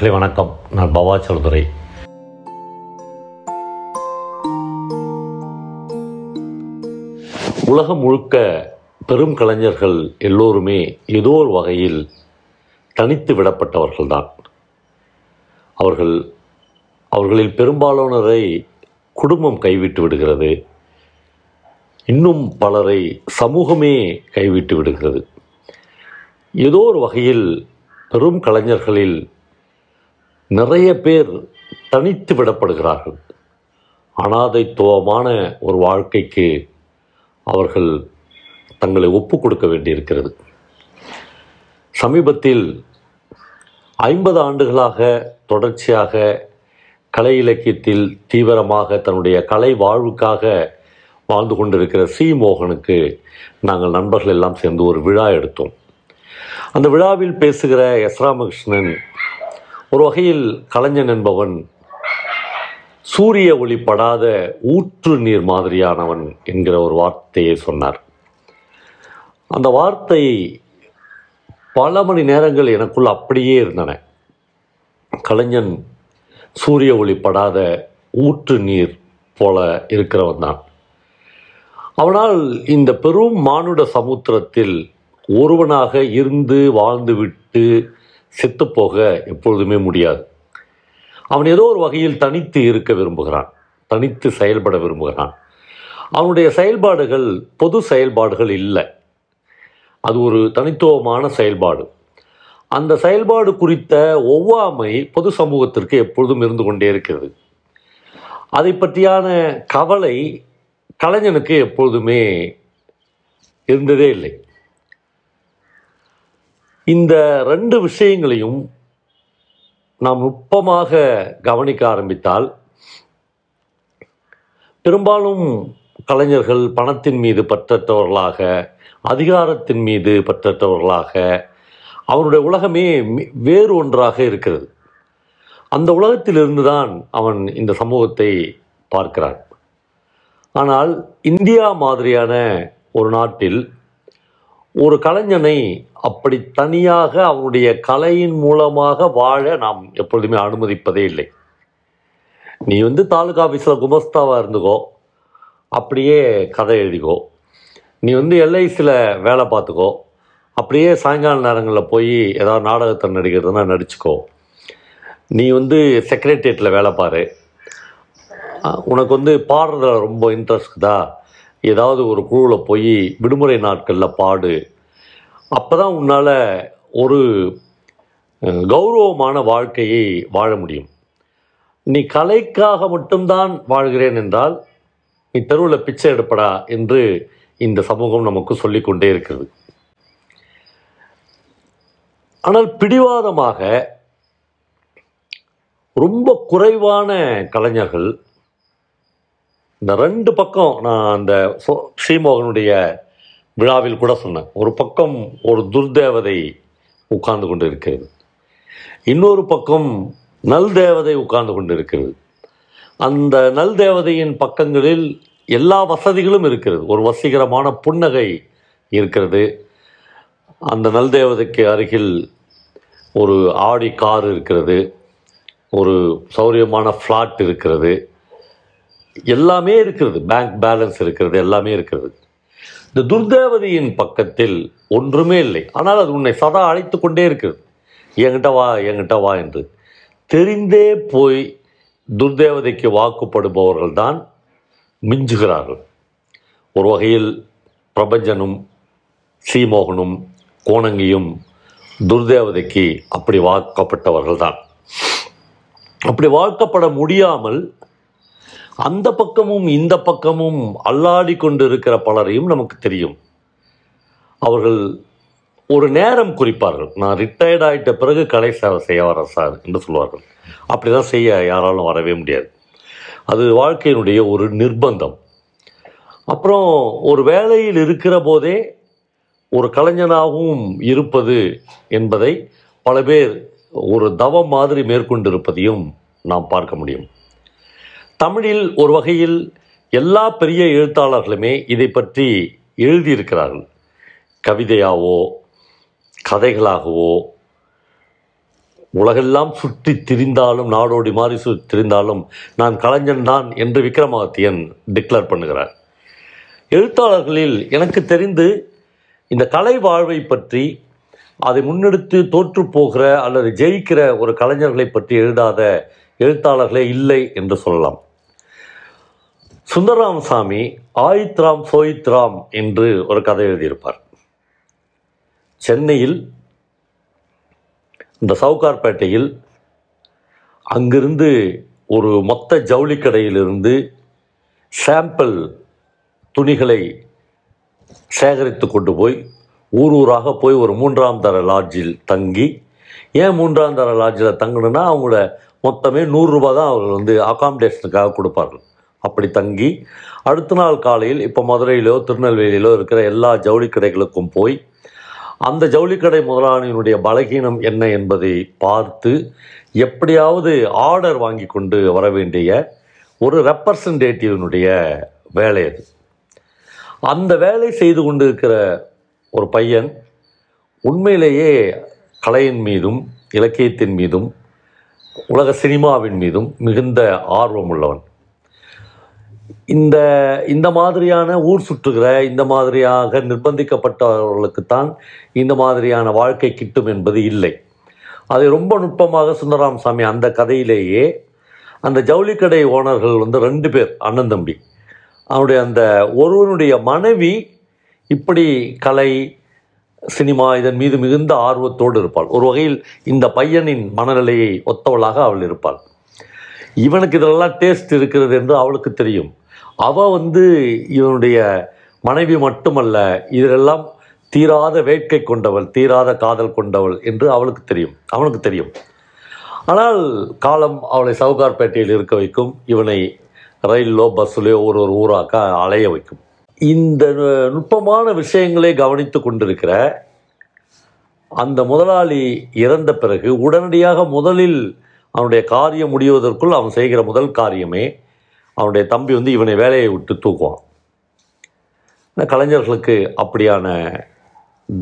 நண்பர்களே வணக்கம். நான் பவா சௌதுரை. உலகம் முழுக்க பெரும் கலைஞர்கள் எல்லோருமே ஏதோ ஒரு வகையில் தனித்து விடப்பட்டவர்கள்தான். அவர்கள் அவர்களில் பெரும்பாலானரை குடும்பம் கைவிட்டு விடுகிறது. இன்னும் பலரை சமூகமே கைவிட்டு விடுகிறது. ஏதோ ஒரு வகையில் பெரும் கலைஞர்களில் நிறைய பேர் தனித்து விடப்படுகிறார்கள். அனாதைத்துவமான ஒரு வாழ்க்கைக்கு அவர்கள் தங்களை ஒப்பு கொடுக்க வேண்டியிருக்கிறது. சமீபத்தில் ஐம்பது ஆண்டுகளாக தொடர்ச்சியாக கலை இலக்கியத்தில் தீவிரமாக தன்னுடைய கலை வாழ்வுக்காக வாழ்ந்து கொண்டிருக்கிற சி. மோகனுக்கு நாங்கள் நண்பர்கள் எல்லாம் சேர்ந்து ஒரு விழா எடுத்தோம். அந்த விழாவில் பேசுகிற எஸ். ராமகிருஷ்ணன் ஒரு வகையில் கலைஞன் என்பவன் சூரிய ஒளி படாத ஊற்று நீர் மாதிரியானவன் என்கிற ஒரு வார்த்தையை சொன்னார். அந்த வார்த்தை பல மணி நேரங்கள் எனக்குள் அப்படியே இருந்தன. கலைஞன் சூரிய ஒளி படாத ஊற்று நீர் போல இருக்கிறவன் தான். அவனால் இந்த பெரும் மானுட சமுத்திரத்தில் ஒருவனாக இருந்து வாழ்ந்துவிட்டு செத்துப்போக எப்பொழுதுமே முடியாது. அவன் ஏதோ ஒரு வகையில் தனித்து இருக்க விரும்புகிறான். தனித்து செயல்பட விரும்புகிறான். அவனுடைய செயல்பாடுகள் பொது செயல்பாடுகள் இல்லை. அது ஒரு தனித்துவமான செயல்பாடு. அந்த செயல்பாடு குறித்த ஒவ்வாமை பொது சமூகத்திற்கு எப்பொழுதும் இருந்து கொண்டே இருக்கிறது. அதை பற்றியான கவலை கலைஞனுக்கு எப்பொழுதுமே இருந்ததே இல்லை. இந்த ரெண்டு விஷயங்களையும் நாம் நுட்பமாக கவனிக்க ஆரம்பித்தால் பெரும்பாலும் கலைஞர்கள் பணத்தின் மீது பற்றற்றவர்களாக அதிகாரத்தின் மீது பற்றற்றவர்களாக அவனுடைய உலகமே வேறு ஒன்றாக இருக்கிறது. அந்த உலகத்திலிருந்து தான் அவன் இந்த சமூகத்தை பார்க்கிறான். ஆனால் இந்தியா மாதிரியான ஒரு நாட்டில் ஒரு கலைஞனை அப்படி தனியாக அவனுடைய கலையின் மூலமாக வாழ நாம் எப்பொழுதுமே அனுமதிப்பதே இல்லை. நீ வந்து தாலுகா ஆஃபீஸில் குமஸ்தாவாக இருந்துக்கோ அப்படியே கதை எழுதிக்கோ. நீ வந்து எல்ஐசியில் வேலை பார்த்துக்கோ அப்படியே சாயங்கால நேரங்களில் போய் ஏதாவது நாடகத்தை நடிக்கிறதுனா நடிச்சுக்கோ. நீ வந்து செக்ரட்டேரியட்டில் வேலை பாரு. உனக்கு வந்து பாடுறதுல ரொம்ப இன்ட்ரெஸ்ட் இருக்குதா? ஏதாவது ஒரு குழுவில் போய் விடுமுறை நாட்களில் பாடு. அப்போ தான் உன்னால் ஒரு கௌரவமான வாழ்க்கையை வாழ முடியும். நீ கலைக்காக மட்டும்தான் வாழ்கிறேன் என்றால் நீ தெருவில் பிச்சை எடுப்படா என்று இந்த சமூகம் நமக்கு சொல்லிக்கொண்டே இருக்கிறது. ஆனால் பிடிவாதமாக ரொம்ப குறைவான கலைஞர்கள் இந்த ரெண்டு பக்கம் நான் அந்த ஸ்ரீமோகனுடைய விழாவில் கூட சொன்னேன். ஒரு பக்கம் ஒரு துர்தேவதை உட்கார்ந்து கொண்டு இருக்கிறது இன்னொரு பக்கம் நல் தேவதை உட்கார்ந்து கொண்டு இருக்கிறது அந்த நல் தேவதையின் பக்கங்களில் எல்லா வசதிகளும் இருக்கிறது. ஒரு வசீகரமான புன்னகை இருக்கிறது. அந்த நல் தேவதைக்கு அருகில் ஒரு ஆடி கார் இருக்கிறது. ஒரு சௌரியமான ஃப்ளாட் இருக்கிறது. எல்லாமே இருக்கிறது. பேங்க் பேலன்ஸ் இருக்கிறது எல்லாமே இருக்கிறது. இந்த துர்தேவதியின் பக்கத்தில் ஒன்றுமே இல்லை. ஆனால் அது உன்னை சதா அழைத்து கொண்டே இருக்கிறது. என்கிட்ட வா என்கிட்ட வா என்று. தெரிந்தே போய் துர்தேவதைக்கு வாக்குப்படுபவர்கள் தான் மிஞ்சுகிறார்கள். ஒரு வகையில் பிரபஞ்சனும் சீமோகனும் கோணங்கியும் துர்தேவதைக்கு அப்படி வாக்கப்பட்டவர்கள் தான் அப்படி வாழ்க்கப்பட முடியாமல் அந்த பக்கமும் இந்த பக்கமும் அல்லாடி கொண்டிருக்கிற பலரையும் நமக்கு தெரியும். அவர்கள் ஒரு நேரம் குறிப்பார்கள். நான் ரிட்டையர்ட் ஆகிட்ட பிறகு கலை சேவை செய்ய வர சார் என்று சொல்வார்கள். அப்படி தான் செய்ய யாராலும் வரவே முடியாது. அது வாழ்க்கையினுடைய ஒரு நிர்பந்தம். அப்புறம் ஒரு வேலையில் இருக்கிற போதே ஒரு கலைஞனாகவும் இருப்பது என்பதை பல பேர் ஒரு தவம் மாதிரி மேற்கொண்டிருப்பதையும் நாம் பார்க்க முடியும். தமிழில் ஒரு வகையில் எல்லா பெரிய எழுத்தாளர்களுமே இதை பற்றி எழுதியிருக்கிறார்கள். கவிதையாவோ கதைகளாகவோ உலகெல்லாம் சுற்றி திரிந்தாலும் நாடோடி மாறி சுற்றி திரிந்தாலும் நான் கலைஞன் தான் என்று விக்ரமாதித்யன் டிக்ளேர் பண்ணுகிறார். எழுத்தாளர்களில் எனக்கு தெரிந்து இந்த கலை வாழ்வை பற்றி அதை முன்னெடுத்து தோற்று போகிற அல்லது ஜெயிக்கிற ஒரு கலைஞர்களை பற்றி எழுதாத எழுத்தாளர்களே இல்லை என்று சொல்லலாம். சுந்தரராம் சாமி ஆயித்ராம் சோயித்ராம் என்று ஒரு கதை எழுதியிருப்பார். சென்னையில் இந்த சவுகார்பேட்டையில் அங்கிருந்து ஒரு மொத்த ஜவுளி கடையிலிருந்து சாம்பிள் துணிகளை சேகரித்து கொண்டு போய் ஊர் ஊராக போய் ஒரு மூன்றாம் தர லாட்ஜில் தங்கி ஏன் மூன்றாம் தர லாட்ஜில் தங்கணுன்னா அவங்களோட மொத்தமே நூறுரூபா தான் அவர்கள் வந்து அகாமடேஷனுக்காக கொடுப்பார்கள். அப்படி தங்கி அடுத்த நாள் காலையில் இப்போ மதுரையிலோ திருநெல்வேலியிலோ இருக்கிற எல்லா ஜவுளி கடைகளுக்கும் போய் அந்த ஜவுளிக்கடை முதலாளியினுடைய பலகீனம் என்ன என்பதை பார்த்து எப்படியாவது ஆர்டர் வாங்கி கொண்டு வர வேண்டிய ஒரு ரெப்ரசன்டேட்டிவனுடைய வேலை அது. அந்த வேலை செய்து கொண்டு இருக்கிற ஒரு பையன் உண்மையிலேயே கலையின் மீதும் இலக்கியத்தின் மீதும் உலக சினிமாவின் மீதும் மிகுந்த ஆர்வம் உள்ளவன். இந்த இந்த மாதிரியான ஊர் சுற்றுகிற இந்த மாதிரியாக நிர்பந்திக்கப்பட்டவர்களுக்குத்தான் இந்த மாதிரியான வாழ்க்கை கிட்டும் என்பது இல்லை. அதை ரொம்ப நுட்பமாக சுந்தரராமசாமி அந்த கதையிலேயே அந்த ஜவுளிக்கடை ஓனர்கள் வந்து ரெண்டு பேர் அண்ணன் தம்பி. அவனுடைய அந்த ஒருவனுடைய மனைவி இப்படி கலை சினிமா இதன் மீது மிகுந்த ஆர்வத்தோடு இருப்பாள். ஒரு வகையில் இந்த பையனின் மனநிலையை ஒத்தவளாக அவள் இருப்பாள். இவனுக்கு இதெல்லாம் டேஸ்ட் இருக்கிறது என்று அவளுக்கு தெரியும். அவள் வந்து இவனுடைய மனைவி மட்டுமல்ல இதெல்லாம் தீராத வேட்கை கொண்டவள் தீராத காதல் கொண்டவள் என்று அவளுக்கு தெரியும் அவனுக்கு தெரியும். ஆனால் காலம் அவளை சவுகார்பேட்டையில் இருக்க வைக்கும் இவனை ரயிலோ பஸ்ஸிலோ ஒரு ஒரு ஊராக்க அலைய வைக்கும். இந்த நுட்பமான விஷயங்களை கவனித்து கொண்டிருக்கிற அந்த முதலாளி இறந்த பிறகு உடனடியாக முதலில் அவனுடைய காரியம் முடிவதற்குள் அவன் செய்கிற முதல் காரியமே அவனுடைய தம்பி வந்து இவனை வேலையை விட்டு தூக்குவான். இந்த கலைஞர்களுக்கு அப்படியான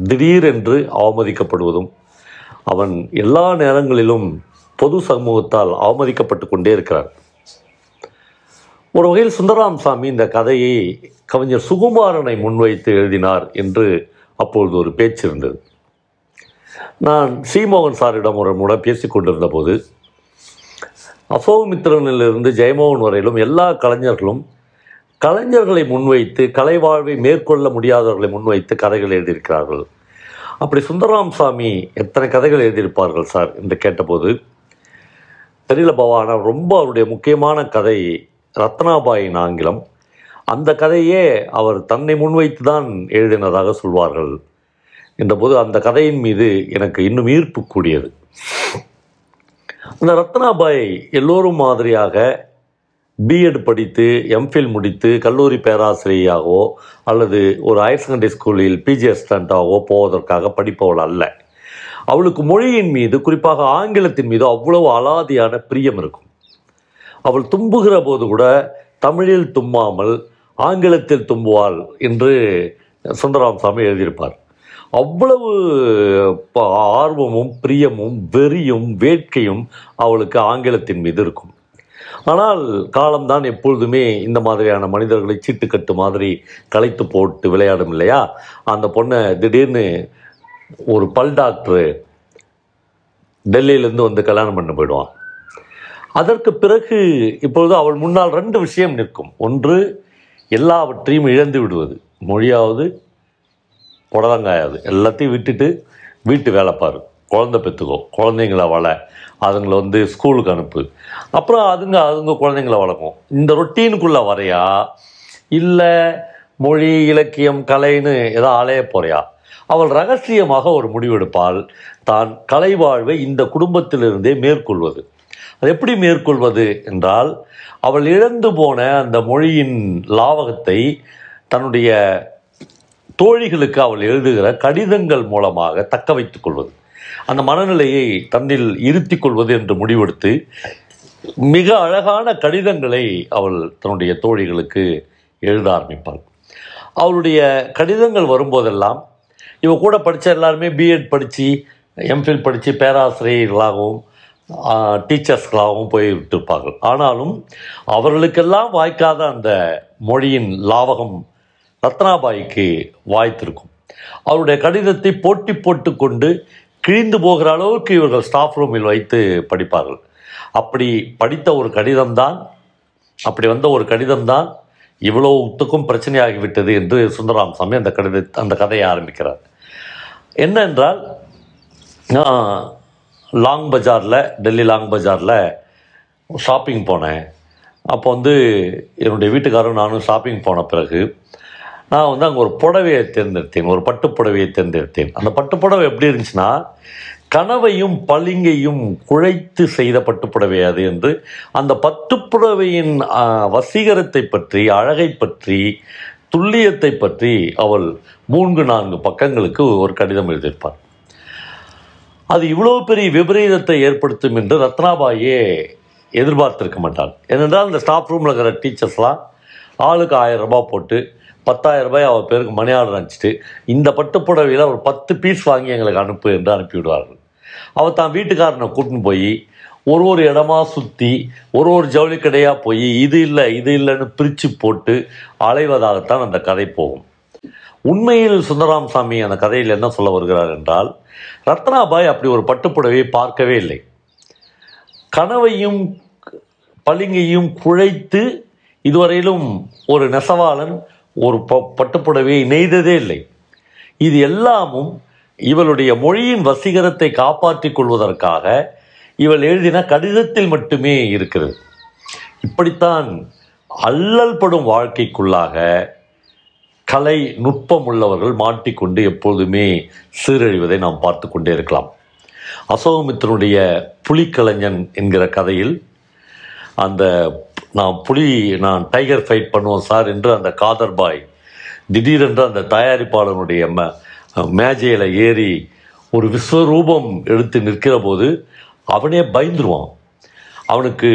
திடீரென்று அவமதிக்கப்படுவதும் அவன் எல்லா நேரங்களிலும் பொது சமூகத்தால் அவமதிக்கப்பட்டு கொண்டே இருக்கிறார் ஒரு வகையில் சுந்தரராம் சாமி இந்த கதையை கவிஞர் சுகுமாரனை முன்வைத்து எழுதினார் என்று அப்பொழுது ஒரு பேச்சு இருந்தது. நான் சீமோகன் சாரிடம் ஒரு முறை பேசிக் கொண்டிருந்த போது அசோகமித்திரனிலிருந்து ஜெயமோகன் வரையிலும் எல்லா கலைஞர்களும் கலைஞர்களை முன்வைத்து கலை வாழ்வை மேற்கொள்ள முடியாதவர்களை முன்வைத்து கதைகள் எழுதியிருக்கிறார்கள். அப்படி சுந்தரராம் சாமி எத்தனை கதைகள் எழுதியிருப்பார்கள் சார் என்று கேட்டபோது தெரியல பவா ஆனால் ரொம்ப அவருடைய முக்கியமான கதை ரத்னாபாயின் ஆங்கிலம். அந்த கதையே அவர் தன்னை முன்வைத்து தான் எழுதினதாக சொல்வார்கள். என்றபோது அந்த கதையின் மீது எனக்கு இன்னும் ஈர்ப்பு கூடியது. அந்த ரத்னாபாய் எல்லோரும் மாதிரியாக பிஎட் படித்து எம்ஃபில் முடித்து கல்லூரி பேராசிரியராகவோ அல்லது ஒரு ஹையர் செகண்டரி ஸ்கூலில் பிஜி அசிஸ்டண்ட்டாகவோ போவதற்காக படிப்பவள் அல்ல. அவளுக்கு மொழியின் மீது குறிப்பாக ஆங்கிலத்தின் மீது அவ்வளவு அலாதியான பிரியம் இருக்கும். அவள் தும்புகிற போது கூட தமிழில் தும்மாமல் ஆங்கிலத்தில் தும்புவாள் என்று சுந்தரராமசாமி எழுதியிருப்பார். அவ்வளவு ப- ஆர்வமும் பிரியமும் வெறியும் வேட்கையும் அவளுக்கு ஆங்கிலத்தின் மீது இருக்கும். ஆனால் காலம்தான் எப்பொழுதுமே இந்த மாதிரியான மனிதர்களை சீட்டுக்கட்டு மாதிரி கலைத்து போட்டு விளையாடும் இல்லையா? அந்த பொண்ணை திடீர்னு ஒரு பல் டாக்டரு டெல்லியிலேருந்து வந்து கல்யாணம் பண்ண போயிடுவான். அதற்கு பிறகு இப்பொழுது அவள் முன்னால் ரெண்டு விஷயம் நிற்கும். ஒன்று எல்லாவற்றையும் இழந்து விடுவது. மொழியாவது புடலங்காயாது எல்லாத்தையும் விட்டுட்டு வீட்டு வேலை பாரு. குழந்தை பெற்றுக்கோ குழந்தைங்கள வள. அதுங்களை வந்து ஸ்கூலுக்கு அனுப்பு. அப்புறம் அதுங்க அதுங்க குழந்தைங்கள வளர்க்கும். இந்த ரொட்டீனுக்குள்ளே வரையா? இல்லை மொழி இலக்கியம் கலைன்னு ஏதோ அலைய போறியா? அவள் ரகசியமாக ஒரு முடிவெடுப்பால் தான் கலை வாழ்வை இந்த குடும்பத்திலிருந்தே மேற்கொள்வது. அது எப்படி மேற்கொள்வது என்றால் அவள் இழந்து போன அந்த மொழியின் லாவகத்தை தன்னுடைய தோழிகளுக்கு அவள் எழுதுகிற கடிதங்கள் மூலமாக தக்க வைத்துக் கொள்வது. அந்த மனநிலையை தன்னில் இருத்திக் கொள்வது என்று முடிவெடுத்து மிக அழகான கடிதங்களை அவள் தன்னுடைய தோழிகளுக்கு எழுத ஆரம்பிப்பாள். அவளுடைய கடிதங்கள் வரும்போதெல்லாம் இவ கூட படித்த எல்லாருமே பிஎட் படித்து எம்ஃபில் படித்து பேராசிரியர்களாகவும் டீச்சர்ஸ்களாகவும் போய் விட்டிருப்பார்கள் ஆனாலும் அவர்களுக்கெல்லாம் வாய்க்காத அந்த மொழியின் லாவகம் ரத்னாபாய்க்கு வாய்த்திருக்கும். அவருடைய கடிதத்தை போட்டி போட்டுக்கொண்டு கிழிந்து போகிற அளவுக்கு இவர்கள் ஸ்டாஃப் ரூமில் வைத்து படிப்பார்கள். அப்படி படித்த ஒரு கடிதம்தான் அப்படி வந்த ஒரு கடிதம்தான் இவ்வளவுத்துக்கும் பிரச்சனையாகிவிட்டது என்று சுந்தராம் சாமி அந்த கடித அந்த கதையை ஆரம்பிக்கிறார். என்னென்றால் நான் லாங் பஜாரில் டெல்லி லாங் பஜாரில் ஷாப்பிங் போனேன். அப்போ வந்து என்னுடைய வீட்டுக்காரரும் நானும் ஷாப்பிங் போன பிறகு நான் வந்து அங்கே ஒரு புடவையை தேர்ந்தெடுத்தேன் ஒரு பட்டு புடவையை தேர்ந்தெடுத்தேன். அந்த பட்டு புடவை எப்படி இருந்துச்சுன்னா கனவையும் பளிங்கையும் குழைத்து செய்த பட்டுப்புடவை அது என்று அந்த பட்டுப்புடவையின் புடவையின் வசீகரத்தை பற்றி அழகை பற்றி துல்லியத்தை பற்றி அவள் மூன்று நான்கு பக்கங்களுக்கு ஒரு கடிதம் எழுதியிருப்பார் அது இவ்வளோ பெரிய விபரீதத்தை ஏற்படுத்தும் என்று ரத்னாபாயே எதிர்பார்த்திருக்க மாட்டாள். ஏனென்றால் இந்த ஸ்டாஃப் ரூமில் இருக்கிற டீச்சர்ஸ்லாம் ஆளுக்கு ஆயிரம் ரூபாய் போட்டு பத்தாயிரம் ரூபாய் அவர் பேருக்கு மணி ஆர்டர் அனுப்பிச்சிட்டு இந்த பட்டுப்புடவையில் ஒரு பத்து பீஸ் வாங்கி எங்களுக்கு அனுப்பு என்று அனுப்பிவிடுவார்கள். அவர் தான் வீட்டுக்காரனை கூட்டின்னு போய் ஒரு ஒரு இடமா சுற்றி ஒரு ஒரு ஜவுளி கடையாக போய் இது இல்லை இது இல்லைன்னு பிரித்து போட்டு அலைவதாகத்தான் அந்த கதை போகும். உண்மையில் சுந்தராம் சாமி அந்த கதையில் என்ன சொல்ல வருகிறார் என்றால் ரத்னாபாய் அப்படி ஒரு பட்டுப்புடவையை பார்க்கவே இல்லை. கனவையும் பளிங்கையும் குழைத்து இதுவரையிலும் ஒரு நெசவாளன் ஒரு ப பட்டுப்புடவையை நெய்ததே இல்லை. இது எல்லாமும் இவளுடைய மொழியின் வசீகரத்தை காப்பாற்றிக் கொள்வதற்காக இவள் எழுதின கடிதத்தில் மட்டுமே இருக்கிறது. இப்படித்தான் அல்லல் படும் வாழ்க்கைக்குள்ளாக கலை நுட்பம் உள்ளவர்கள் மாட்டிக்கொண்டு எப்பொழுதுமே சீரழிவதை நாம் பார்த்து கொண்டே இருக்கலாம். அசோகமித்திரனுடைய புலிக்கலைஞன் என்கிற கதையில் அந்த நான் புலி நான் டைகர் ஃபைட் பண்ணுவோம் சார் என்று அந்த காதர் பாய் திடீரென்று அந்த தயாரிப்பாளனுடைய ம மேஜையில் ஏறி ஒரு விஸ்வரூபம் எடுத்து நிற்கிற போது அவனே பயந்துருவான். அவனுக்கு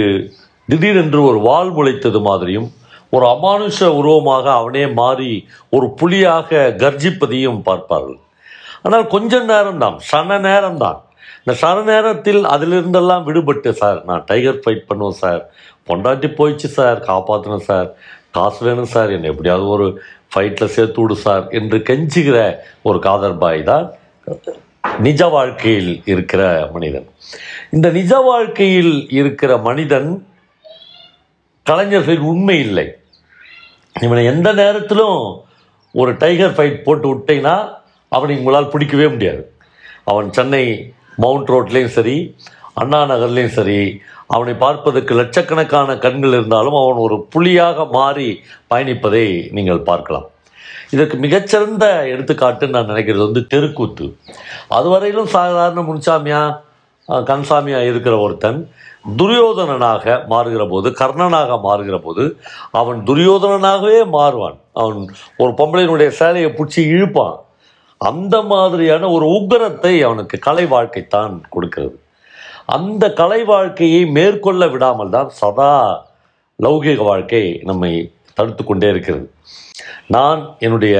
திடீரென்று ஒரு வால் முளைத்தது மாதிரியும் ஒரு அமானுஷ உருவமாக அவனே மாறி ஒரு புலியாக கர்ஜிப்பதையும் பார்ப்பார்கள். ஆனால் கொஞ்ச நேரம்தான் சன நேரம்தான். இந்த சன நேரத்தில் அதிலிருந்தெல்லாம் விடுபட்டு சார். நான் டைகர் ஃபைட் பண்ணுவேன் சார். பொண்டாட்டி போயிடுச்சு சார். காப்பாற்றணும் சார். காசு வேணும் சார். என்னை எப்படியாவது ஒரு ஃபைட்டில் சேர்த்து விடு சார் என்று கெஞ்சுகிற ஒரு காதர் பாய் தான் நிஜ வாழ்க்கையில் இருக்கிற மனிதன். இந்த நிஜ வாழ்க்கையில் இருக்கிற மனிதன் கலைஞர்கள் உண்மை இல்லை. இவனை எந்த நேரத்திலும் ஒரு டைகர் ஃபைட் போட்டு விட்டீங்கன்னா அவனை உங்களால் பிடிக்கவே முடியாது. அவன் சென்னை மவுண்ட் ரோட்லேயும் சரி அண்ணா நகர்லேயும் சரி அவனை பார்ப்பதற்கு லட்சக்கணக்கான கண்கள் இருந்தாலும் அவன் ஒரு புலியாக மாறி பயணிப்பதை நீங்கள் பார்க்கலாம். இதற்கு மிகச்சிறந்த எடுத்துக்காட்டுன்னு நான் நினைக்கிறது வந்து தெருக்கூத்து. அதுவரையிலும் சாதாரண முன்சாமியா கன்சாமியா இருக்கிற ஒருத்தன் துரியோதனனாக மாறுகிற போது கர்ணனாக மாறுகிற போது அவன் துரியோதனனாகவே மாறுவான். அவன் ஒரு பொம்பளையினுடைய சேலையை பிடிச்சி இழுப்பான். அந்த மாதிரியான ஒரு உக்கிரத்தை அவனுக்கு கலை வாழ்க்கை தான் கொடுக்கிறது. அந்த கலை வாழ்க்கையை மேற்கொள்ள விடாமல் தான் சதா லௌகிக வாழ்க்கை நம்மை தடுத்து கொண்டே இருக்கிறது. நான் என்னுடைய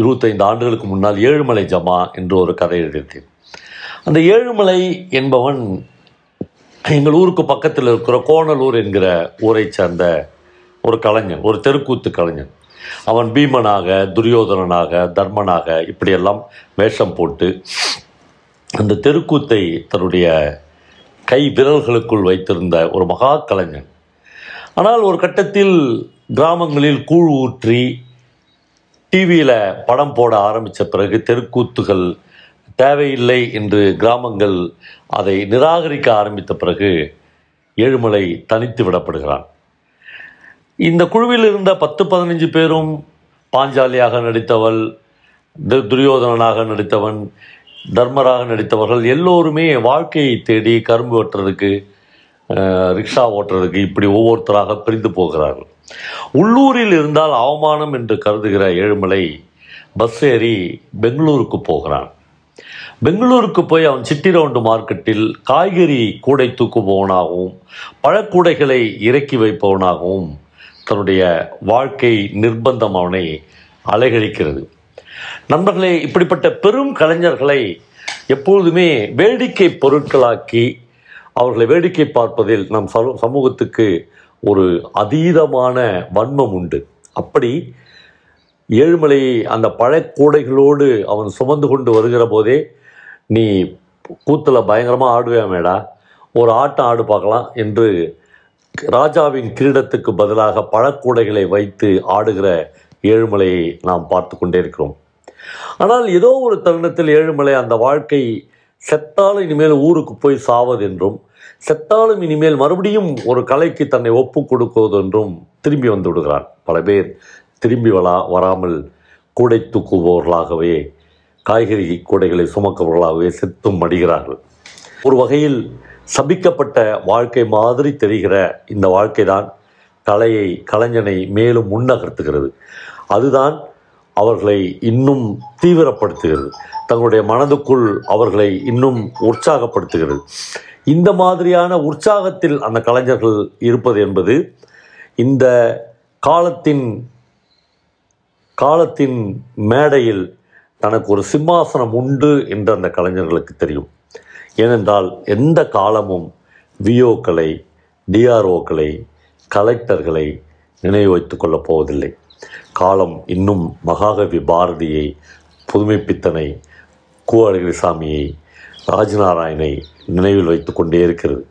இருபத்தைந்து ஆண்டுகளுக்கு முன்னால் ஏழுமலை ஜமா என்று ஒரு கதை எழுதியிருந்தேன். அந்த ஏழுமலை என்பவன் எங்கள் ஊருக்கு பக்கத்தில் இருக்கிற கோணலூர் என்கிற ஊரை சேர்ந்த ஒரு கலைஞன் ஒரு தெருக்கூத்து கலைஞன். அவன் பீமனாக துரியோதனனாக தர்மனாக இப்படியெல்லாம் வேஷம் போட்டு அந்த தெருக்கூத்தை தன்னுடைய கை விரல்களுக்குள் வைத்திருந்த ஒரு மகா கலைஞன். ஆனால் ஒரு கட்டத்தில் கிராமங்களில் கூழ் ஊற்றி டிவியில் படம் போட ஆரம்பித்த பிறகு தெருக்கூத்துகள் தேவையில்லை என்று கிராமங்கள் அதை நிராகரிக்க ஆரம்பித்த பிறகு ஏழுமலை தனித்து விடப்படுகிறான். இந்த குழுவில் இருந்த பத்து பதினஞ்சு பேரும் பாஞ்சாலியாக நடித்தவள் து- துரியோதனனாக நடித்தவன் தர்மராக நடித்தவர்கள் எல்லோருமே வாழ்க்கையை தேடி கரும்பு வெட்டுறதுக்கு ரிக்ஷா ஓட்டுறதுக்கு இப்படி ஒவ்வொருத்தராக பிரிந்து போகிறார்கள். உள்ளூரில் இருந்தால் அவமானம் என்று கருதுகிற ஏழுமலை பஸ் ஏறி பெங்களூருக்கு போகிறான். பெங்களூருக்கு போய் அவன் சிட்டி ரவுண்டு மார்க்கெட்டில் காய்கறி கூடை தூக்குபவனாகவும் பழக்கூடைகளை இறக்கி வைப்பவனாகவும் தன்னுடைய வாழ்க்கை நிர்பந்தம் அவனை அலைகழிக்கிறது. நண்பர்களே இப்படிப்பட்ட பெரும் கலைஞர்களை எப்பொழுதுமே வேடிக்கை பொருட்களாக்கி அவர்களை வேடிக்கை பார்ப்பதில் நம் சமூ- சமூகத்துக்கு ஒரு அதீதமான வன்மம் உண்டு. அப்படி ஏழுமலை அந்த பழக்கூடைகளோடு அவன் சுமந்து கொண்டு வருகிற போதே நீ கூத்தில் பயங்கரமாக ஆடுவேமேடா ஒரு ஆட்டம் ஆடு பார்க்கலாம் என்று ராஜாவின் கிரீடத்துக்கு பதிலாக பழக்கூடைகளை வைத்து ஆடுகிற ஏழுமலையை நாம் பார்த்து கொண்டே இருக்கிறோம். ஆனால் ஏதோ ஒரு தருணத்தில் ஏழுமலை அந்த வாழ்க்கை செத்தாலும் இனிமேல் ஊருக்கு போய் சாவதென்றும் செத்தாலும் இனிமேல் மறுபடியும் ஒரு கலைக்கு தன்னை ஒப்பு கொடுக்குவதென்றும் திரும்பி வந்து விடுகிறான். பல பேர் திரும்பி வரா வராமல் கூடை தூக்குபவர்களாகவே காய்கறி கூடைகளை சுமக்கவர்களாகவே செத்தும் மடிகிறார்கள். ஒரு வகையில் சபிக்கப்பட்ட வாழ்க்கை மாதிரி தெரிகிற இந்த வாழ்க்கை தான் கலையை கலைஞனை மேலும் முன்னகர்த்துகிறது. அதுதான் அவர்களை இன்னும் தீவிரப்படுத்துகிறது. தங்களுடைய மனதுக்குள் அவர்களை இன்னும் உற்சாகப்படுத்துகிறது. இந்த மாதிரியான உற்சாகத்தில் அந்த கலைஞர்கள் இருப்பது என்பது இந்த காலத்தின் காலத்தின் மேடையில் தனக்கு ஒரு சிம்மாசனம் உண்டு என்று அந்த கலைஞர்களுக்கு தெரியும். ஏனென்றால் எந்த காலமும் விஓக்களை டிஆர்ஓக்களை கலெக்டர்களை நினைவு வைத்து கொள்ளப் போவதில்லை. காலம் இன்னும் மகாகவி பாரதியை புதுமைப்பித்தனை கு அழகிரிசாமியை ராஜநாராயணை நினைவில் வைத்து கொண்டே இருக்கிறது.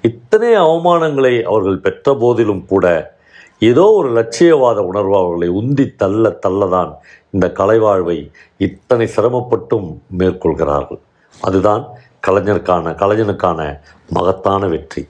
இத்தனை அவமானங்களை அவர்கள் பெற்ற போதிலும் கூட ஏதோ ஒரு லட்சியவாத உணர்வு அவர்களை உந்தி தள்ள தள்ளதான் இந்த கலைவாழ்வை இத்தனை சிரமப்பட்டும் மேற்கொள்கிறார்கள். அதுதான் கலைஞருக்கான கலைஞனுக்கான மகத்தான வெற்றி.